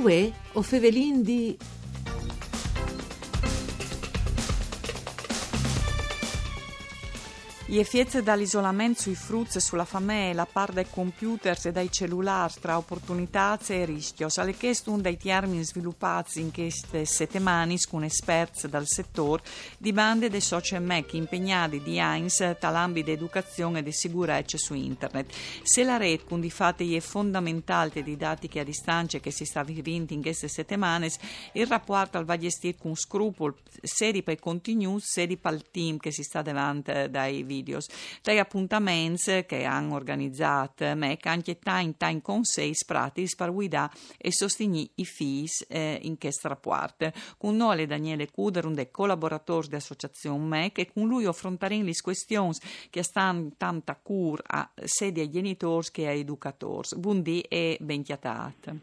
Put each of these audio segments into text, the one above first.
Uè, o fevelin di Gli effetti dall'isolamento sui frutti e sulla famiglia, par dai computer e dai cellulari, tra opportunità e rischio, alle questo uno dei termini sviluppati in queste settimane con esperti dal settore di bande dei social media impegnati di AINS talambi di educazione e di sicurezza su internet. Se la rete, con di fatti è fondamentale di dati a distanza che si sta vivendo in queste settimane, il rapporto al va con scrupolo, sia di per contenuti, sia di per il team che si sta davanti dai video videos. Dai appuntamenti che hanno organizzato MEC anche time time consigli pratici per guidare e sostenere i FIS eh, in questo rapporto. Con noi Daniele Cuder, un dei collaboratori dell'associazione MEC e con lui affronteremo le questioni che stanno tanta cura a sia ai genitori che ai educatori. Buondì e ben chiatate.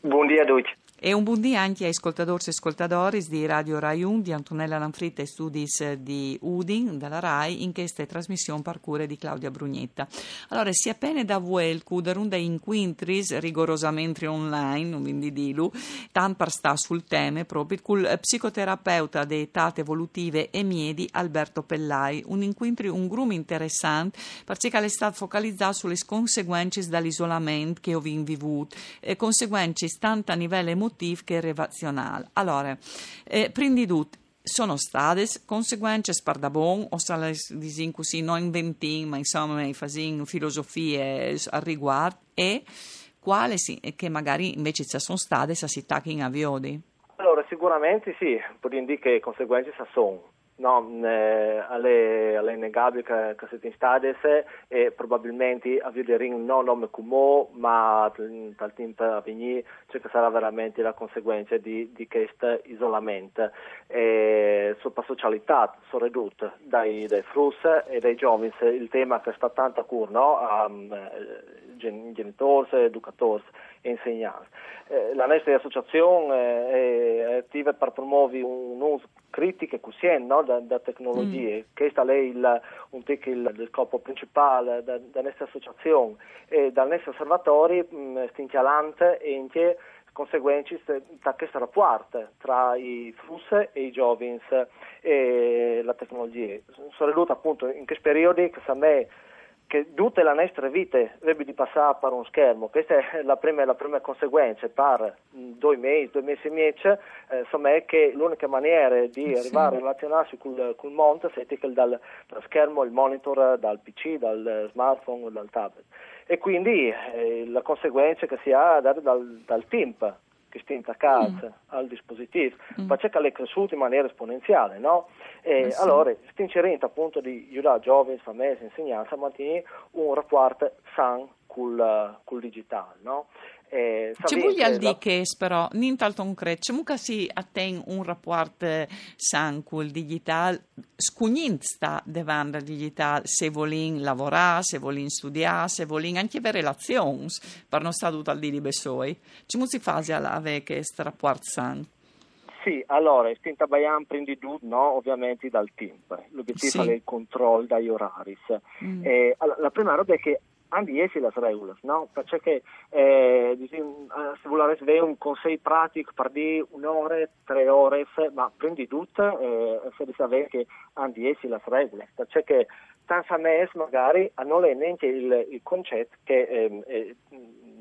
Buondì a tutti. E un buondì anche ai ascoltatori e ascoltatori di Radio Rai 1 di Antonella Lanfritta e Studis di Udin, dalla Rai, in questa trasmissione parcure di Claudia Brugnetta. Allora, si appena da vuel cuderun dei inquintris rigorosamente online, quindi dilu, tampar sta sul tema proprio col psicoterapeuta dei etate evolutive e miedi Alberto Pellai, un inquintri, un grum interessante perché è stato focalizzato sulle conseguenze dall'isolamento che ho vivuto, conseguenze tanto a livello emotivo emotiv che relazionale. Allora, eh, prima di tutto, sono state conseguenze spardabon o se disin così non inventi ma insomma facendo filosofie al riguardo e quale sì, che magari invece ci sono state se si tacca in aviodi? Allora sicuramente sì, può dire che conseguenze sono No, eh, alle, alle innegabili che, che siete in stades e probabilmente a ring non nome come ma dal tempo a venire cioè che sarà veramente la conseguenza di, di questo isolamento e sulla socialità sono ridotte dai, dai frus e dai giovani il tema che sta tanto a cura no? um, genitori, educatori e insegnanti. Eh, la nostra associazione eh, è attiva per promuovere un uso critico e cosciente no? da, da, tecnologie. Mm. Questo è il, un il, il scopo principale della nostra associazione e dal nostro osservatorio mm, stinchialante e in che conseguenze da questo rapporto tra i flussi e i giovani e la tecnologia. Sono venuto appunto in questi periodi che a me che tutte le nostre vite deve di passare per un schermo, questa è la prima, la prima conseguenza, per due mesi, due mesi e mezzo, eh, insomma è che l'unica maniera di arrivare a relazionarsi col, col mondo è che dal, dal, schermo, il monitor, dal PC, dal smartphone, dal tablet. E quindi eh, la conseguenza che si ha data dal, dal TIMP, che sta attaccata mm. al dispositivo, mm. ma c'è che è cresciuto in maniera esponenziale, no? E eh sì. allora, sta incerendo appunto di aiutare giovani, famiglie, insegnanti a mantenere un rapporto sano col, col digitale, no? Eh, ci voglia dire che però nient'altro concreto, comunque si attende un rapporto san col digitale, scugnint sta davanti al digitale, se volin lavorare, se volin studiare, se volin anche avere relazioni, per non stare tutto al di besoi. Ci si fa a avere questo rapporto san? Sì, allora, istinta Bayan prendi tutto, no? ovviamente dal team. L'obiettivo sì. è il controllo dagli orari. Mm. Eh, allora, la prima roba è che anche essi le regole, no? Perché eh, diciamo, se volete avere un consiglio pratico per dire un'ora, tre ore, ma prendi tutto e eh, se sapere che anche essi le regole, perché tanti mesi magari non è neanche il, il concetto che eh, eh,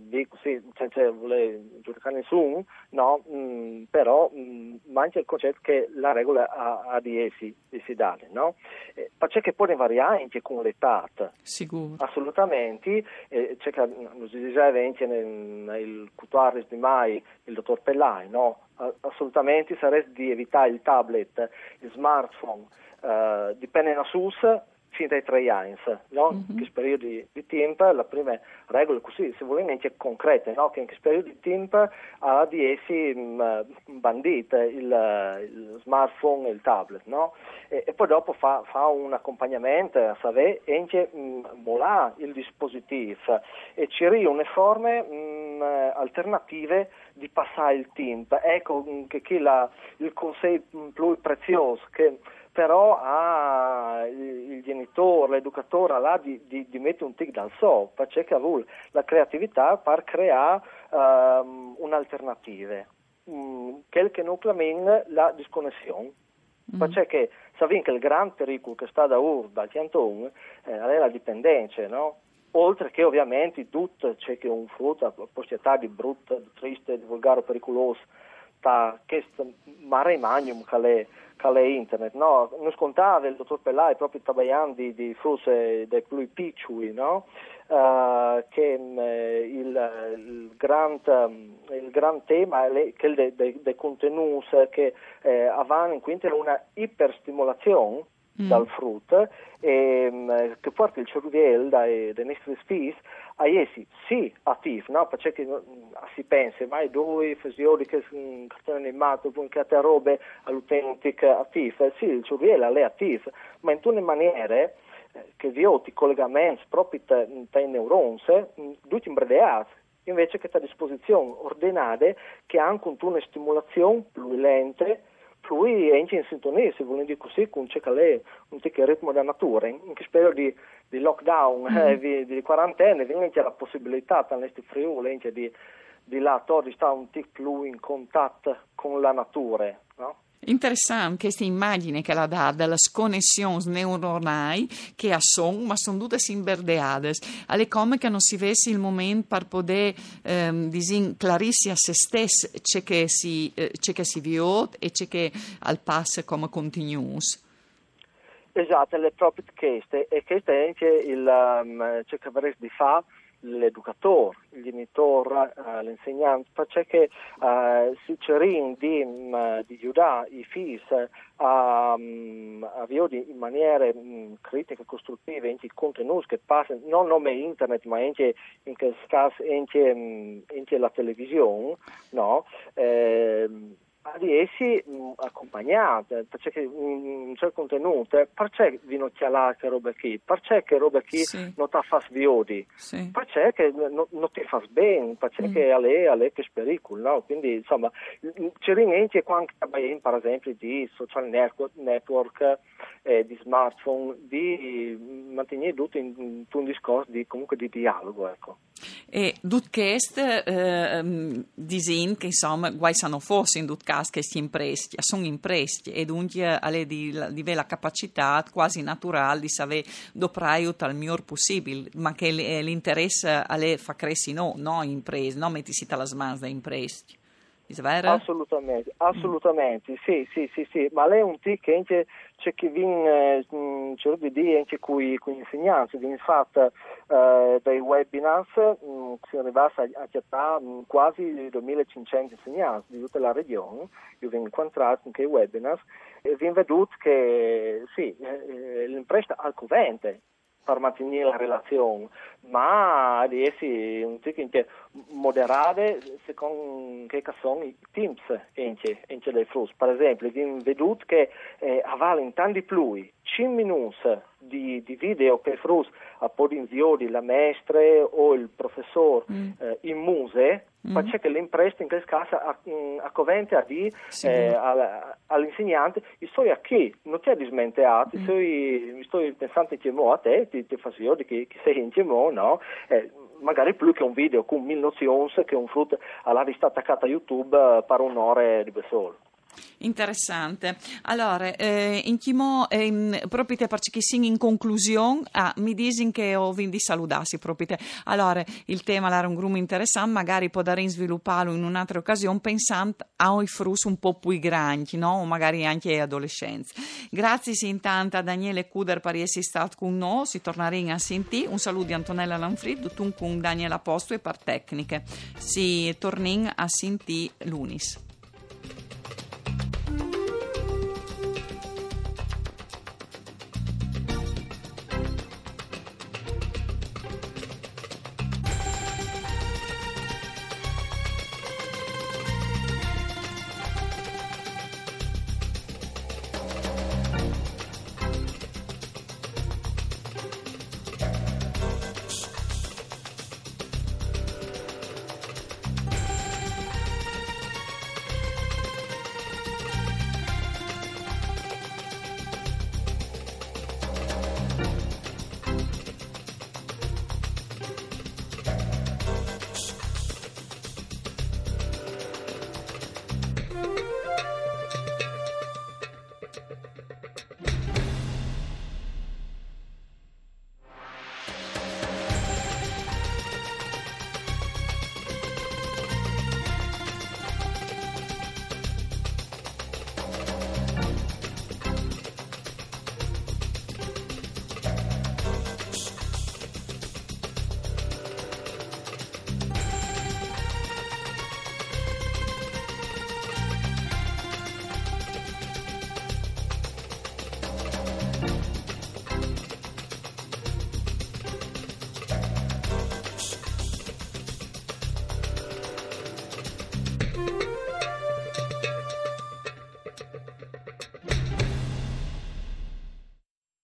dico sì, senza voler giudicare nessuno, no, mh, mm, però mh, mm, manca il concetto che la regola ha, ha di essi, si dà, no? Eh, c'è che poi variare anche con l'età. Sicuro. Assolutamente, eh, c'è che, lo si diceva anche nel, nel 14 di mai il dottor Pellai, no? Assolutamente sarebbe di evitare il tablet, il smartphone, eh, dipende da SUS, fin dai tre anni, no? mm-hmm. in questo periodo di, di, tempo, la prima regola così, se vogliamo anche concrete, no? che in questo periodo di tempo ha di essi mh, bandite il, il, smartphone e il tablet, no? e, e, poi dopo fa, fa un accompagnamento a sapere anche volà il dispositivo e ci ria una forme mh, alternative di passare il tempo. Ecco che, che la, il consiglio più prezioso che però ha il genitore, l'educatore là di, di, di mettere un tic dal so, perché vuole la creatività per creare um, un'alternativa, um, quel che non clamin la disconnessione. Mm. Perché sapete che il gran pericolo che sta da ur dal canton eh, è la dipendenza, no? Oltre che ovviamente tutto c'è che un frutto, proprietà di brutto, di triste, di volgare, pericoloso, da questo mare magnum che è che internet, no? Non scontava il dottor Pellai proprio trabalhando di, di forse dei più piccoli, no? Uh, che um, il, il, grand, um, il gran tema è quello dei de, de contenuti che eh, avanno quindi una iperstimolazione mm. dal frutto e um, che porta il cervello dai, dai nostri figli a essi sì attivi, no? perché mm, si pensa mai due fisioni che sono animato con che robe all'utente attive, sì il cervello è attivo, ma in tutte maniere eh, che vi ho i collegamenti proprio tra neuroni, mm, tutti imbredeati invece che a disposizione ordinate che hanno una stimolazione più lenta lui è in sintonia, se vogliamo dire così, con un ritmo della natura. In che spero di, di lockdown, mm. eh, di, di, quarantena, c'è la possibilità, nell'esti Friuli, di, di là, di stare un tic più in contatto con la natura, no? Interessante questa immagine che la dà delle connessioni neuronali che sono, ma sono tutte imberdeate. Alle come che non si vesse il momento per poter ehm, a se stesso ciò che si, eh, si vive e ciò che al passo come continuous. Esatto, le proprie queste e questo è anche il, um, ciò che di fare l'educatore, il genitore, uh, l'insegnante, perché uh, si cerca di, um, di aiutare i figli a, um, a vivere in maniera um, critica e costruttiva anche i contenuti che passano non solo internet ma anche in questo caso anche la televisione, no? Eh, di essi mh, accompagnate, perché un certo contenuto, perché vi non chialare che roba qui, perché che roba qui sì. non ti fa sviodi, sì. perché che non, non ti fa bene, perché mm. che a lei, a lei che pericolo, no? Quindi insomma, c'è anche quando per esempio di social network, network eh, di smartphone, di mantenere tutto in, in un discorso di, comunque di dialogo, ecco. E Dutcast eh, disin che insomma guai sanno fosse in Dutcast che si impresti, sono impresti e dunque ha di, di la capacità quasi naturale di sapere dopraio tal miglior possibile, ma che l'interesse a lei fa crescere no, no imprese, no mettisi la smanza da impresti. Assolutamente, assolutamente, mm. sì, sì, sì, sì, ma lei è un tic che anche c'è chi viene, eh, certi di anche con gli insegnanti, viene fatta eh, dei webinars, mh, si arriva a, a mm, quasi 2500 insegnanti di tutta la regione, io vengo incontrato in quei webinars e viene veduto che sì, eh, eh l'impresa al covente, per mantenere la relazione, ma di essere un po' moderate secondo che sono i teams ence, ence dei flus. Per esempio, abbiamo veduto che eh, avvalen tanti più 5 minuti di, di video che frus a podinzioni la maestra o il professore mm. eh, in muse mm. c'è che l'impresta in questo caso a, mm, a Covente a di eh, all'insegnante io sto a chi non ti ha dismenteato mm. mi sto pensando in CMO a te ti, ti fa che, che sei in CMO no eh, magari più che un video con mille nozioni che un frutto alla vista attaccata a YouTube eh, per un'ora di solo Interessante. Allora, eh, in chimo, eh, proprio te perché sin in conclusione, ah, mi dicono che ho vinto di salutarsi proprio te. Allora, il tema era un grumo interessante, magari può dare in svilupparlo in un'altra occasione pensando a un frus un po' più grandi, no? O magari anche ai adolescenti. Grazie intanto a Daniele Cuder per essere stato con noi, si tornerà a sentire. Un saluto di Antonella Lanfrid, tu con Daniela Posto e per tecniche. Si tornerà a sentire lunis.